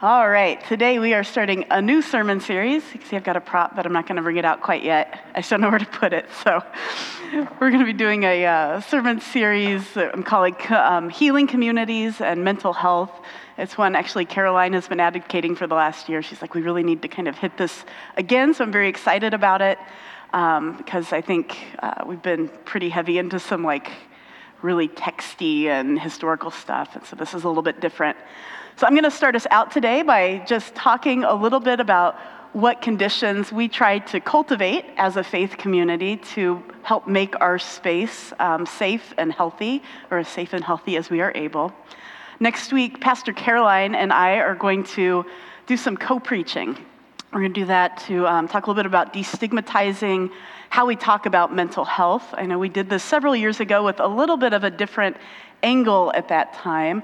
All right, today we are starting a new sermon series. You can see I've got a prop, but I'm not going to bring it out quite yet. I still know where to put it. So, we're going to be doing a uh, sermon series I'm calling um, Healing Communities and Mental Health. It's one actually Caroline has been advocating for the last year. She's like, we really need to kind of hit this again, so I'm very excited about it um, because I think uh, we've been pretty heavy into some like really texty and historical stuff, and so this is a little bit different. So I'm going to start us out today by just talking a little bit about what conditions we try to cultivate as a faith community to help make our space um, safe and healthy, or as safe and healthy as we are able. Next week, Pastor Caroline and I are going to do some co preaching. We're going to do that to um, talk a little bit about destigmatizing how we talk about mental health. I know we did this several years ago with a little bit of a different angle at that time.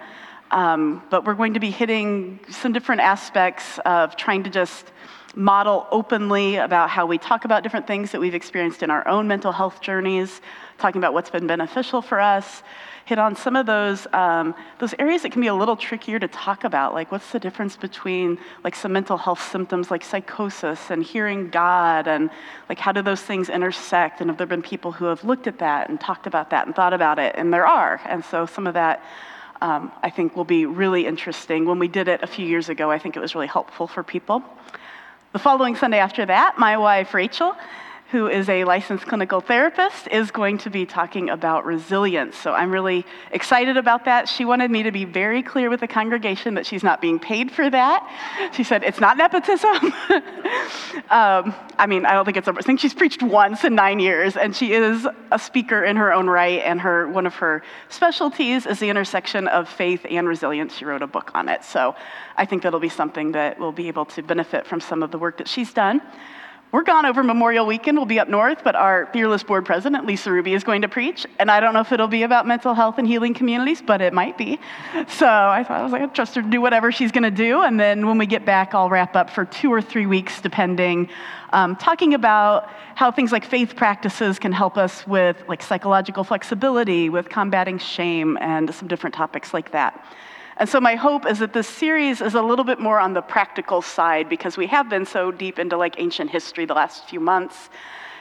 Um, but we're going to be hitting some different aspects of trying to just model openly about how we talk about different things that we've experienced in our own mental health journeys, talking about what's been beneficial for us, hit on some of those um, those areas that can be a little trickier to talk about, like what's the difference between like some mental health symptoms like psychosis and hearing God, and like how do those things intersect? And have there been people who have looked at that and talked about that and thought about it? And there are, and so some of that um, I think will be really interesting. When we did it a few years ago, I think it was really helpful for people. The following Sunday after that, my wife Rachel who is a licensed clinical therapist, is going to be talking about resilience. So I'm really excited about that. She wanted me to be very clear with the congregation that she's not being paid for that. She said, it's not nepotism. um, I mean, I don't think it's, a, I think she's preached once in nine years, and she is a speaker in her own right, and her, one of her specialties is the intersection of faith and resilience. She wrote a book on it. So I think that'll be something that we'll be able to benefit from some of the work that she's done. We're gone over Memorial Weekend. We'll be up north, but our Fearless Board President, Lisa Ruby, is going to preach. And I don't know if it'll be about mental health and healing communities, but it might be. So I thought, I was like, I trust her to do whatever she's going to do. And then when we get back, I'll wrap up for two or three weeks, depending, um, talking about how things like faith practices can help us with like psychological flexibility, with combating shame, and some different topics like that. And so my hope is that this series is a little bit more on the practical side because we have been so deep into like ancient history the last few months.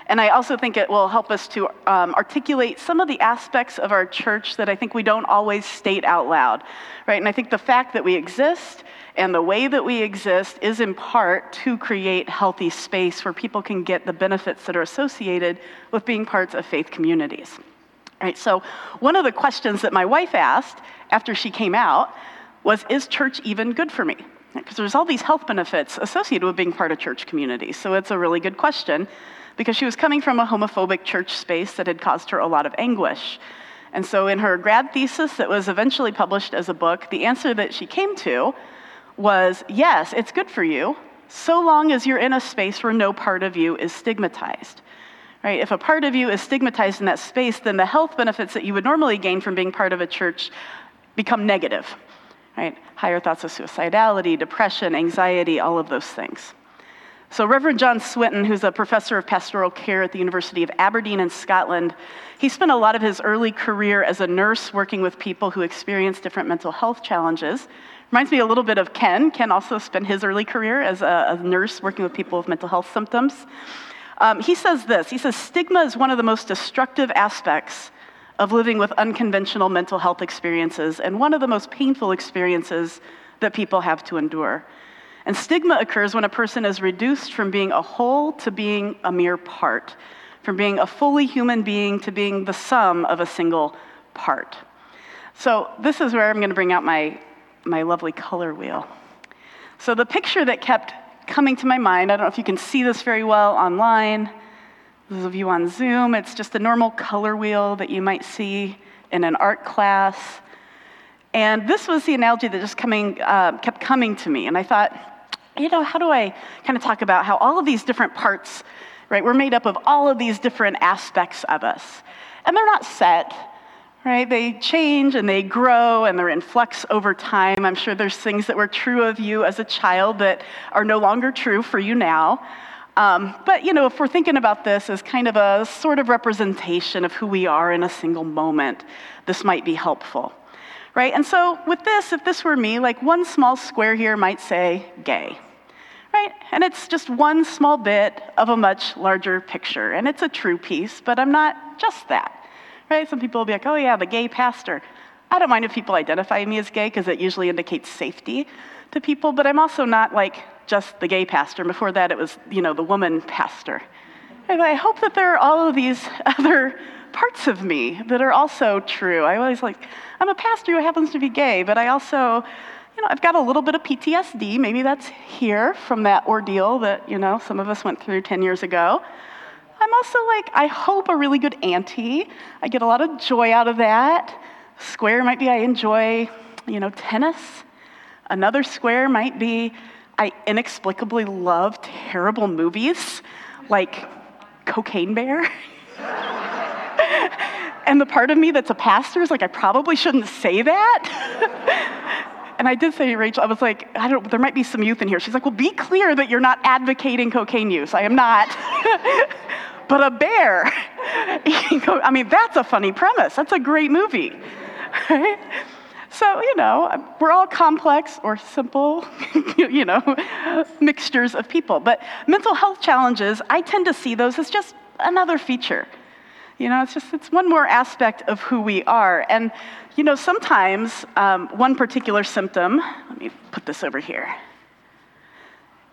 And I also think it will help us to um, articulate some of the aspects of our church that I think we don't always state out loud, right? And I think the fact that we exist and the way that we exist is in part to create healthy space where people can get the benefits that are associated with being parts of faith communities. Right, so one of the questions that my wife asked after she came out was, is church even good for me? Because there's all these health benefits associated with being part of church community. So it's a really good question because she was coming from a homophobic church space that had caused her a lot of anguish. And so in her grad thesis that was eventually published as a book, the answer that she came to was yes, it's good for you, so long as you're in a space where no part of you is stigmatized. Right? If a part of you is stigmatized in that space, then the health benefits that you would normally gain from being part of a church become negative. Right? Higher thoughts of suicidality, depression, anxiety, all of those things. So, Reverend John Swinton, who's a professor of pastoral care at the University of Aberdeen in Scotland, he spent a lot of his early career as a nurse working with people who experience different mental health challenges. Reminds me a little bit of Ken. Ken also spent his early career as a, a nurse working with people with mental health symptoms. Um, he says this He says, stigma is one of the most destructive aspects of living with unconventional mental health experiences and one of the most painful experiences that people have to endure. And stigma occurs when a person is reduced from being a whole to being a mere part, from being a fully human being to being the sum of a single part. So, this is where I'm going to bring out my, my lovely color wheel. So, the picture that kept coming to my mind. I don't know if you can see this very well online. Those of you on Zoom, it's just a normal color wheel that you might see in an art class. And this was the analogy that just coming, uh, kept coming to me. And I thought, you know, how do I kind of talk about how all of these different parts, right, we're made up of all of these different aspects of us. And they're not set, right? They change and they grow and they're in flux over time. I'm sure there's things that were true of you as a child that are no longer true for you now. Um, but, you know, if we're thinking about this as kind of a sort of representation of who we are in a single moment, this might be helpful. right? And so with this, if this were me, like one small square here might say gay, right? And it's just one small bit of a much larger picture. And it's a true piece, but I'm not just that, right? Some people will be like, oh yeah, the gay pastor. I don't mind if people identify me as gay because it usually indicates safety to people, but I'm also not like just the gay pastor. Before that, it was, you know, the woman pastor. And I hope that there are all of these other parts of me that are also true. I always like, I'm a pastor who happens to be gay, but I also, you know, I've got a little bit of PTSD. Maybe that's here from that ordeal that, you know, some of us went through 10 years ago. I'm also like, I hope a really good auntie. I get a lot of joy out of that. Square might be I enjoy, you know, tennis. Another square might be I inexplicably love terrible movies like Cocaine Bear. and the part of me that's a pastor is like, I probably shouldn't say that. and I did say to Rachel, I was like, I don't, there might be some youth in here. She's like, well, be clear that you're not advocating cocaine use. I am not. but a bear, I mean, that's a funny premise. That's a great movie. Right? So, you know, we're all complex or simple, you know, mixtures of people. But mental health challenges, I tend to see those as just another feature. You know, it's just, it's one more aspect of who we are. And, you know, sometimes um, one particular symptom, let me put this over here.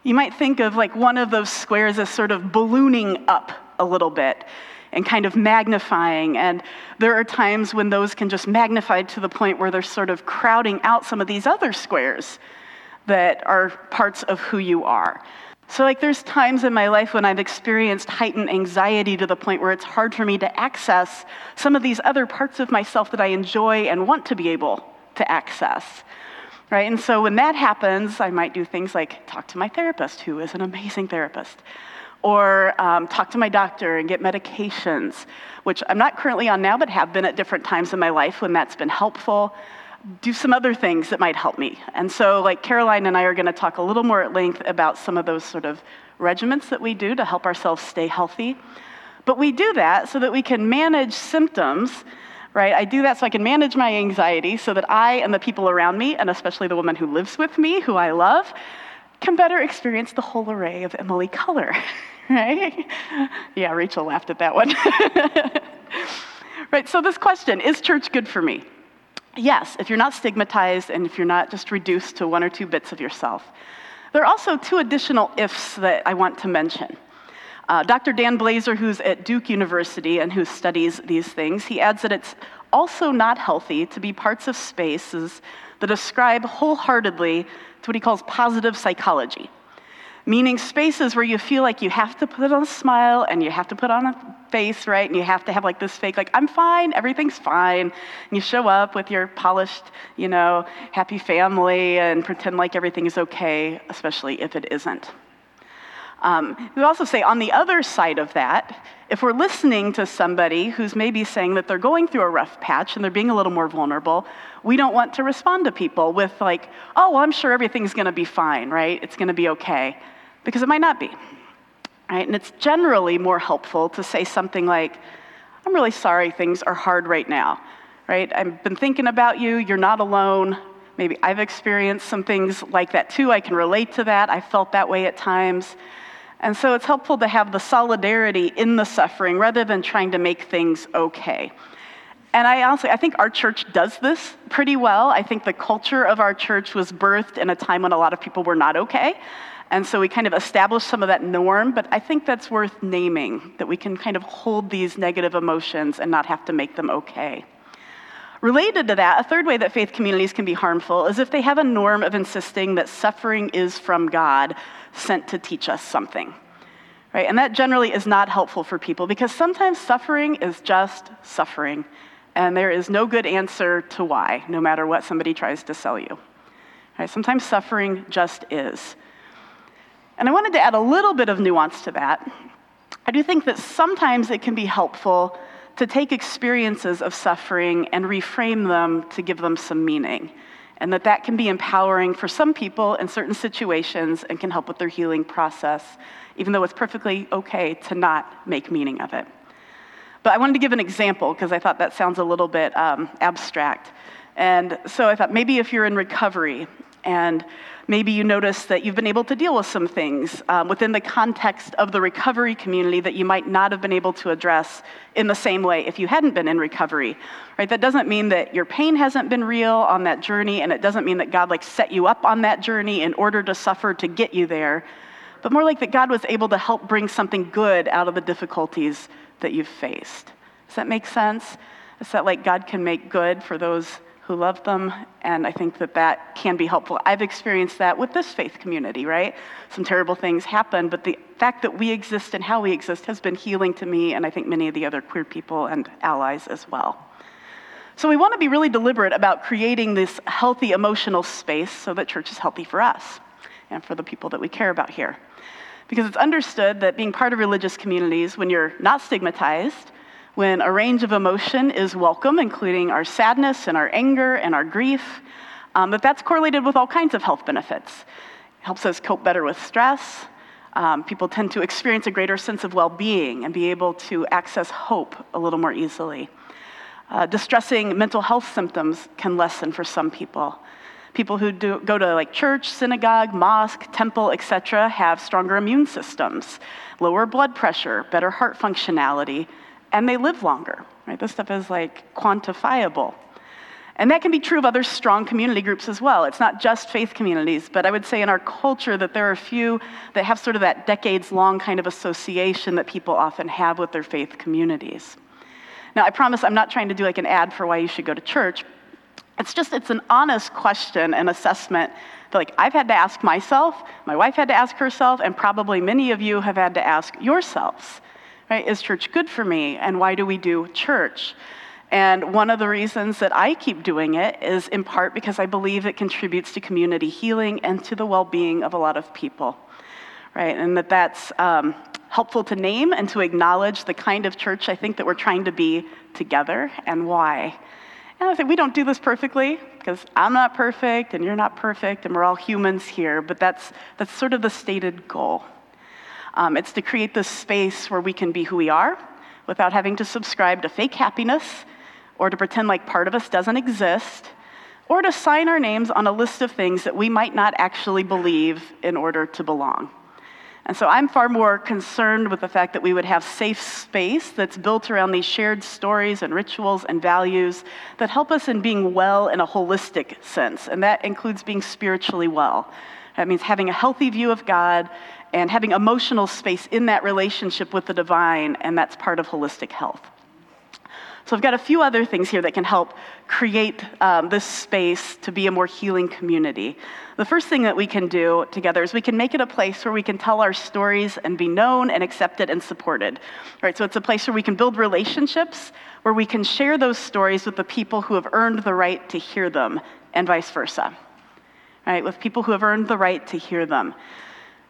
You might think of like one of those squares as sort of ballooning up a little bit and kind of magnifying. And there are times when those can just magnify to the point where they're sort of crowding out some of these other squares that are parts of who you are. So, like, there's times in my life when I've experienced heightened anxiety to the point where it's hard for me to access some of these other parts of myself that I enjoy and want to be able to access. Right? And so, when that happens, I might do things like talk to my therapist, who is an amazing therapist or um, talk to my doctor and get medications, which I'm not currently on now, but have been at different times in my life when that's been helpful. Do some other things that might help me. And so, like Caroline and I are going to talk a little more at length about some of those sort of regimens that we do to help ourselves stay healthy. But we do that so that we can manage symptoms, right? I do that so I can manage my anxiety so that I and the people around me, and especially the woman who lives with me, who I love, can better experience the whole array of Emily color, right? Yeah, Rachel laughed at that one. right, so this question is church good for me? Yes, if you're not stigmatized and if you're not just reduced to one or two bits of yourself. There are also two additional ifs that I want to mention. Uh, Dr. Dan Blazer, who's at Duke University and who studies these things, he adds that it's also not healthy to be parts of spaces that ascribe wholeheartedly to what he calls positive psychology, meaning spaces where you feel like you have to put on a smile and you have to put on a face, right? And you have to have like this fake, like, I'm fine, everything's fine. And you show up with your polished, you know, happy family and pretend like everything is okay, especially if it isn't. Um, we also say on the other side of that, if we're listening to somebody who's maybe saying that they're going through a rough patch and they're being a little more vulnerable, we don't want to respond to people with, like, oh, well, I'm sure everything's going to be fine, right? It's going to be okay. Because it might not be. Right? And it's generally more helpful to say something like, I'm really sorry things are hard right now. Right? I've been thinking about you. You're not alone. Maybe I've experienced some things like that too. I can relate to that. I felt that way at times. And so it's helpful to have the solidarity in the suffering rather than trying to make things okay. And I honestly, I think our church does this pretty well. I think the culture of our church was birthed in a time when a lot of people were not okay. And so we kind of established some of that norm, but I think that's worth naming, that we can kind of hold these negative emotions and not have to make them okay. Related to that, a third way that faith communities can be harmful is if they have a norm of insisting that suffering is from God, sent to teach us something. Right? And that generally is not helpful for people because sometimes suffering is just suffering, and there is no good answer to why, no matter what somebody tries to sell you. Right? Sometimes suffering just is. And I wanted to add a little bit of nuance to that. I do think that sometimes it can be helpful to take experiences of suffering and reframe them to give them some meaning. And that that can be empowering for some people in certain situations and can help with their healing process, even though it's perfectly okay to not make meaning of it. But I wanted to give an example because I thought that sounds a little bit um, abstract. And so I thought maybe if you're in recovery and maybe you notice that you've been able to deal with some things um, within the context of the recovery community that you might not have been able to address in the same way if you hadn't been in recovery right? That doesn't mean that your pain hasn't been real on that journey and it doesn't mean that god like set you up on that journey in order to suffer to get you there but more like that god was able to help bring something good out of the difficulties that you've faced. Does that make sense? Is that like god can make good for those who love them. And I think that that can be helpful. I've experienced that with this faith community, right? Some terrible things happen, but the fact that we exist and how we exist has been healing to me, and I think many of the other queer people and allies as well. So we want to be really deliberate about creating this healthy emotional space so that church is healthy for us and for the people that we care about here. Because it's understood that being part of religious communities, when you're not stigmatized, when a range of emotion is welcome, including our sadness and our anger and our grief, um, that that's correlated with all kinds of health benefits. It helps us cope better with stress. Um, people tend to experience a greater sense of well being and be able to access hope a little more easily. Uh, distressing mental health symptoms can lessen for some people. People who do, go to like church, synagogue, mosque, temple, etc., have stronger immune systems, lower blood pressure, better heart functionality, and they live longer. Right? This stuff is like quantifiable. And that can be true of other strong community groups as well. It's not just faith communities, but I would say in our culture that there are a few that have sort of that decades long kind of association that people often have with their faith communities. Now, I promise I'm not trying to do like an ad for why you should go to church. It's just, it's an honest question and assessment that like I've had to ask myself, my wife had to ask herself, and probably many of you have had to ask yourselves. Right? Is church good for me? And why do we do church? And one of the reasons that I keep doing it is in part because I believe it contributes to community healing and to the well being of a lot of people. Right? And that that's um, helpful to name and to acknowledge the kind of church I think that we're trying to be together and why. And I think we don't do this perfectly because I'm not perfect and you're not perfect and we're all humans here, but that's, that's sort of the stated goal. Um, it's to create this space where we can be who we are without having to subscribe to fake happiness or to pretend like part of us doesn't exist or to sign our names on a list of things that we might not actually believe in order to belong. And so I'm far more concerned with the fact that we would have safe space that's built around these shared stories and rituals and values that help us in being well in a holistic sense. And that includes being spiritually well. That means having a healthy view of God and having emotional space in that relationship with the divine, and that's part of holistic health. So, I've got a few other things here that can help create um, this space to be a more healing community. The first thing that we can do together is we can make it a place where we can tell our stories and be known and accepted and supported. Right? So, it's a place where we can build relationships, where we can share those stories with the people who have earned the right to hear them, and vice versa. Right? With people who have earned the right to hear them.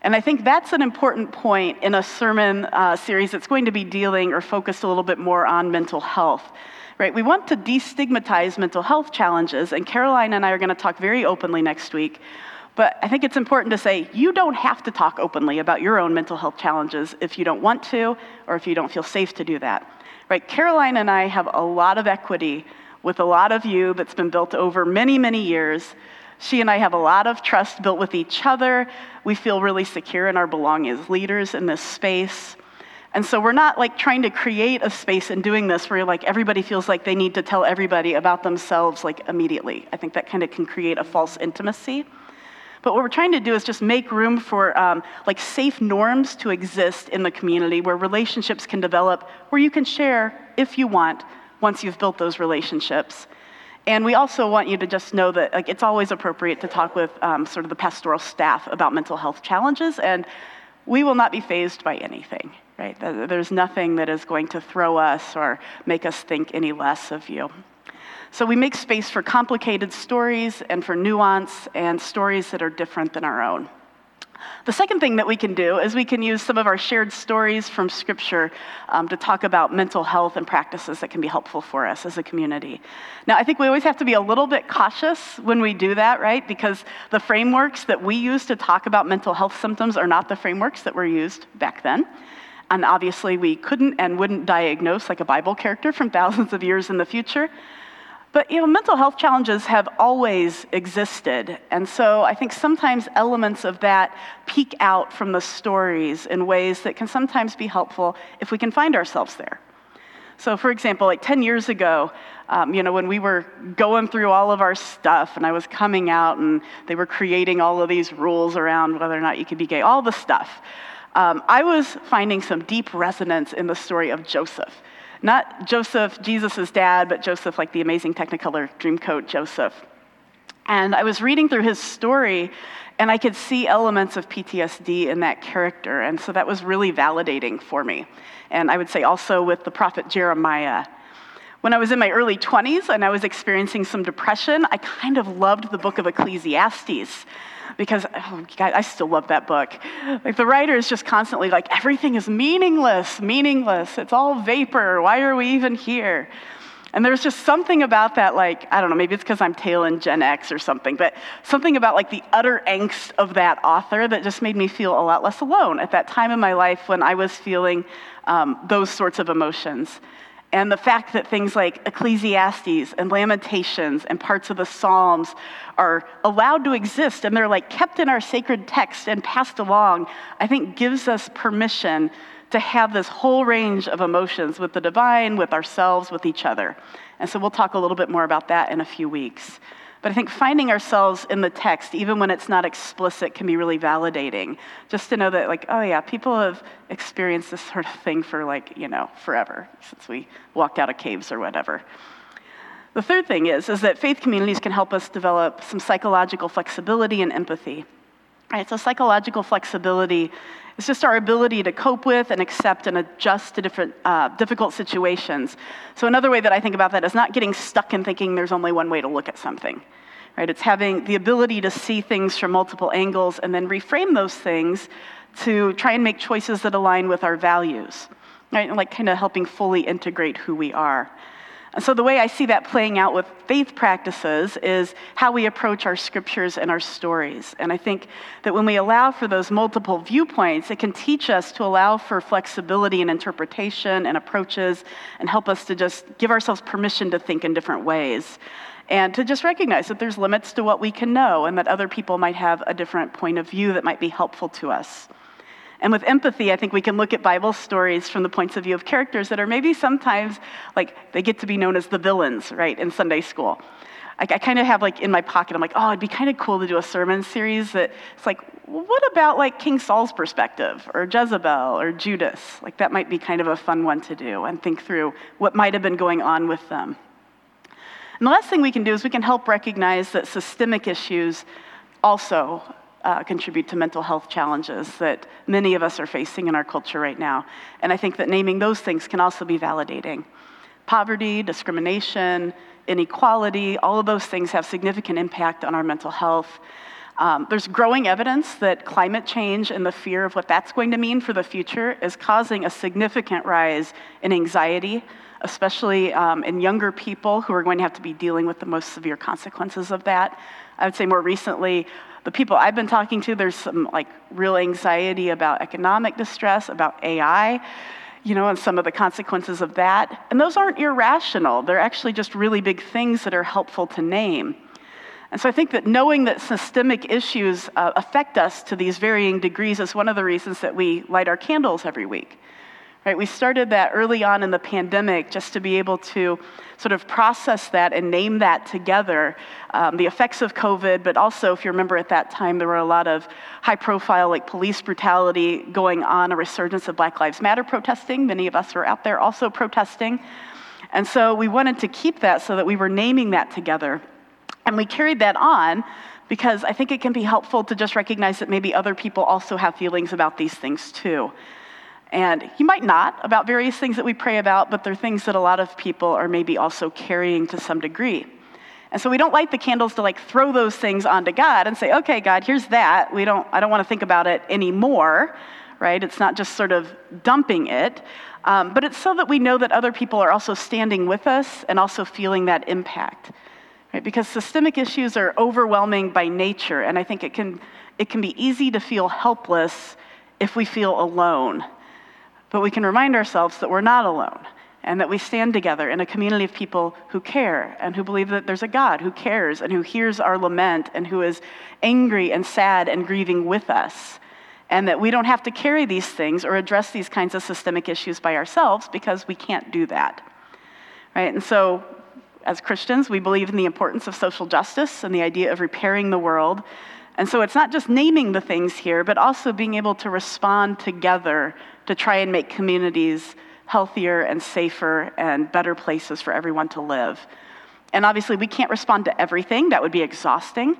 And I think that's an important point in a sermon uh, series that's going to be dealing or focused a little bit more on mental health. Right? We want to destigmatize mental health challenges, and Caroline and I are going to talk very openly next week. But I think it's important to say you don't have to talk openly about your own mental health challenges if you don't want to or if you don't feel safe to do that. Right? Caroline and I have a lot of equity with a lot of you that's been built over many, many years she and I have a lot of trust built with each other. We feel really secure in our belonging as leaders in this space. And so we're not like trying to create a space in doing this where like everybody feels like they need to tell everybody about themselves like immediately. I think that kind of can create a false intimacy. But what we're trying to do is just make room for um, like safe norms to exist in the community where relationships can develop, where you can share if you want once you've built those relationships. And we also want you to just know that like, it's always appropriate to talk with um, sort of the pastoral staff about mental health challenges, and we will not be fazed by anything, right? There's nothing that is going to throw us or make us think any less of you. So we make space for complicated stories and for nuance and stories that are different than our own. The second thing that we can do is we can use some of our shared stories from Scripture um, to talk about mental health and practices that can be helpful for us as a community. Now, I think we always have to be a little bit cautious when we do that, right? Because the frameworks that we use to talk about mental health symptoms are not the frameworks that were used back then. And obviously, we couldn't and wouldn't diagnose like a Bible character from thousands of years in the future. But you know, mental health challenges have always existed. And so I think sometimes elements of that peek out from the stories in ways that can sometimes be helpful if we can find ourselves there. So, for example, like 10 years ago, um, you know, when we were going through all of our stuff and I was coming out and they were creating all of these rules around whether or not you could be gay, all the stuff, um, I was finding some deep resonance in the story of Joseph. Not Joseph, Jesus' dad, but Joseph, like the amazing Technicolor Dreamcoat Joseph. And I was reading through his story, and I could see elements of PTSD in that character. And so that was really validating for me. And I would say also with the prophet Jeremiah. When I was in my early 20s and I was experiencing some depression, I kind of loved the book of Ecclesiastes because oh, God, I still love that book. Like the writer is just constantly like, everything is meaningless, meaningless. It's all vapor. Why are we even here? And there's just something about that, like, I don't know, maybe it's because I'm tail in Gen X or something, but something about like the utter angst of that author that just made me feel a lot less alone at that time in my life when I was feeling um, those sorts of emotions. And the fact that things like Ecclesiastes and Lamentations and parts of the Psalms are allowed to exist and they're like kept in our sacred text and passed along, I think gives us permission to have this whole range of emotions with the divine, with ourselves, with each other. And so we'll talk a little bit more about that in a few weeks. But I think finding ourselves in the text, even when it's not explicit, can be really validating. Just to know that, like, oh yeah, people have experienced this sort of thing for, like, you know, forever, since we walked out of caves or whatever. The third thing is, is that faith communities can help us develop some psychological flexibility and empathy. Right, so psychological flexibility is just our ability to cope with and accept and adjust to different uh, difficult situations. So another way that I think about that is not getting stuck in thinking there's only one way to look at something. Right? It's having the ability to see things from multiple angles and then reframe those things to try and make choices that align with our values. Right? And like kind of helping fully integrate who we are. And so, the way I see that playing out with faith practices is how we approach our scriptures and our stories. And I think that when we allow for those multiple viewpoints, it can teach us to allow for flexibility in interpretation and approaches and help us to just give ourselves permission to think in different ways. And to just recognize that there's limits to what we can know and that other people might have a different point of view that might be helpful to us. And with empathy, I think we can look at Bible stories from the points of view of characters that are maybe sometimes like they get to be known as the villains, right, in Sunday school. I, I kind of have like in my pocket, I'm like, oh, it'd be kind of cool to do a sermon series that it's like, what about like King Saul's perspective or Jezebel or Judas? Like that might be kind of a fun one to do and think through what might have been going on with them. And the last thing we can do is we can help recognize that systemic issues also uh, contribute to mental health challenges that many of us are facing in our culture right now. And I think that naming those things can also be validating. Poverty, discrimination, inequality, all of those things have significant impact on our mental health. Um, there's growing evidence that climate change and the fear of what that's going to mean for the future is causing a significant rise in anxiety, especially um, in younger people who are going to have to be dealing with the most severe consequences of that. I would say more recently, the people I've been talking to, there's some like real anxiety about economic distress, about AI, you know, and some of the consequences of that. And those aren't irrational. They're actually just really big things that are helpful to name. And so I think that knowing that systemic issues uh, affect us to these varying degrees is one of the reasons that we light our candles every week. Right? We started that early on in the pandemic just to be able to sort of process that and name that together um, the effects of COVID, but also, if you remember at that time, there were a lot of high profile, like police brutality going on, a resurgence of Black Lives Matter protesting. Many of us were out there also protesting. And so we wanted to keep that so that we were naming that together. And we carried that on because I think it can be helpful to just recognize that maybe other people also have feelings about these things too. And you might not about various things that we pray about, but they're things that a lot of people are maybe also carrying to some degree. And so we don't light the candles to like throw those things onto God and say, okay, God, here's that. We don't, I don't want to think about it anymore, right? It's not just sort of dumping it, um, but it's so that we know that other people are also standing with us and also feeling that impact, right? Because systemic issues are overwhelming by nature, and I think it can, it can be easy to feel helpless if we feel alone. But we can remind ourselves that we're not alone and that we stand together in a community of people who care and who believe that there's a God who cares and who hears our lament and who is angry and sad and grieving with us. And that we don't have to carry these things or address these kinds of systemic issues by ourselves because we can't do that. Right? And so, as Christians, we believe in the importance of social justice and the idea of repairing the world. And so, it's not just naming the things here, but also being able to respond together to try and make communities healthier and safer and better places for everyone to live. And obviously, we can't respond to everything, that would be exhausting.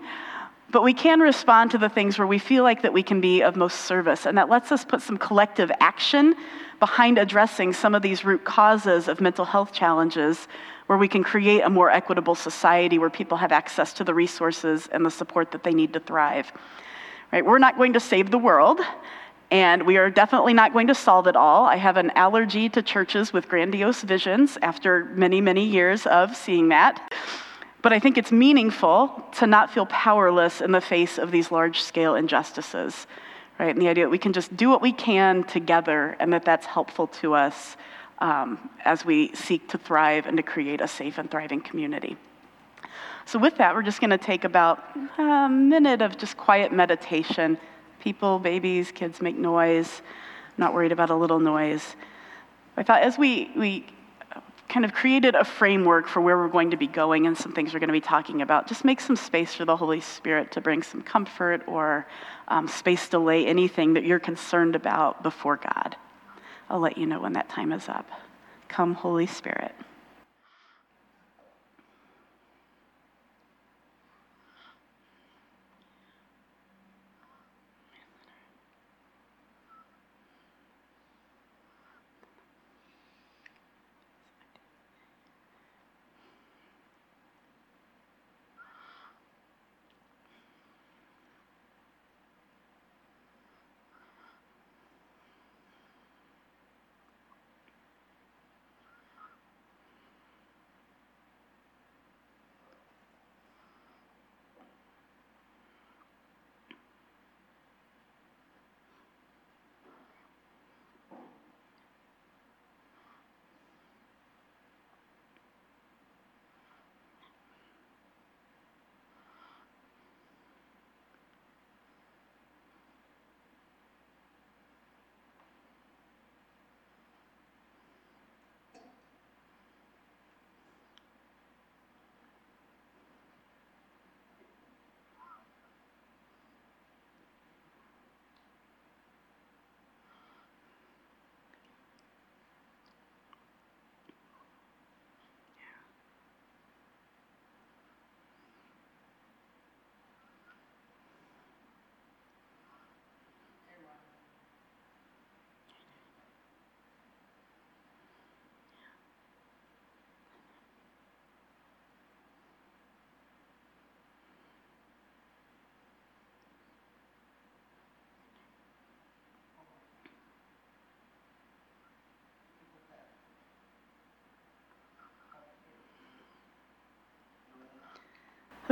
But we can respond to the things where we feel like that we can be of most service, and that lets us put some collective action behind addressing some of these root causes of mental health challenges, where we can create a more equitable society where people have access to the resources and the support that they need to thrive. Right? We're not going to save the world, and we are definitely not going to solve it all. I have an allergy to churches with grandiose visions after many, many years of seeing that. But I think it's meaningful to not feel powerless in the face of these large scale injustices, right? And the idea that we can just do what we can together and that that's helpful to us um, as we seek to thrive and to create a safe and thriving community. So, with that, we're just going to take about a minute of just quiet meditation people, babies, kids make noise. Not worried about a little noise. I thought as we, we kind of created a framework for where we're going to be going and some things we're going to be talking about, just make some space for the Holy Spirit to bring some comfort or um, space to lay anything that you're concerned about before God. I'll let you know when that time is up. Come, Holy Spirit.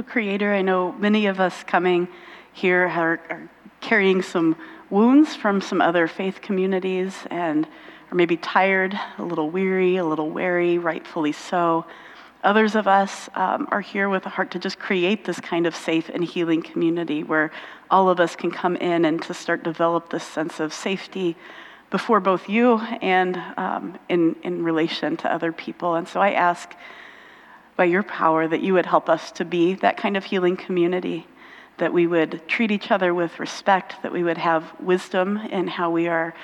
Creator, I know many of us coming here are, are, carrying some wounds from some other faith communities and are maybe tired, a little weary, a little wary, rightfully so. Others of us um, are here with a heart to just create this kind of safe and healing community where all of us can come in and to start develop this sense of safety before both you and um, in, in relation to other people. And so I ask by your power that you would help us to be that kind of healing community, that we would treat each other with respect, that we would have wisdom in how we are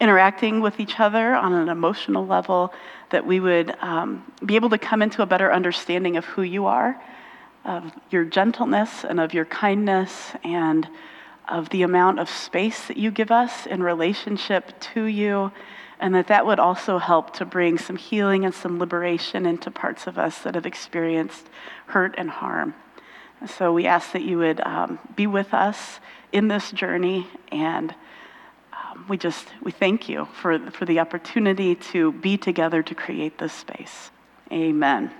interacting with each other on an emotional level, that we would um, be able to come into a better understanding of who you are, of your gentleness and of your kindness, and of the amount of space that you give us in relationship to you and that that would also help to bring some healing and some liberation into parts of us that have experienced hurt and harm. So we ask that you would um, be with us in this journey, and um, we just we thank you for, for the opportunity to be together to create this space. Amen.